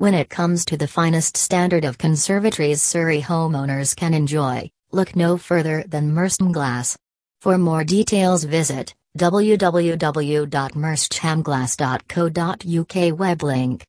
When it comes to the finest standard of conservatories Surrey homeowners can enjoy, look no further than Merstham Glass. For more details visit www.mersthamglass.co.uk web link.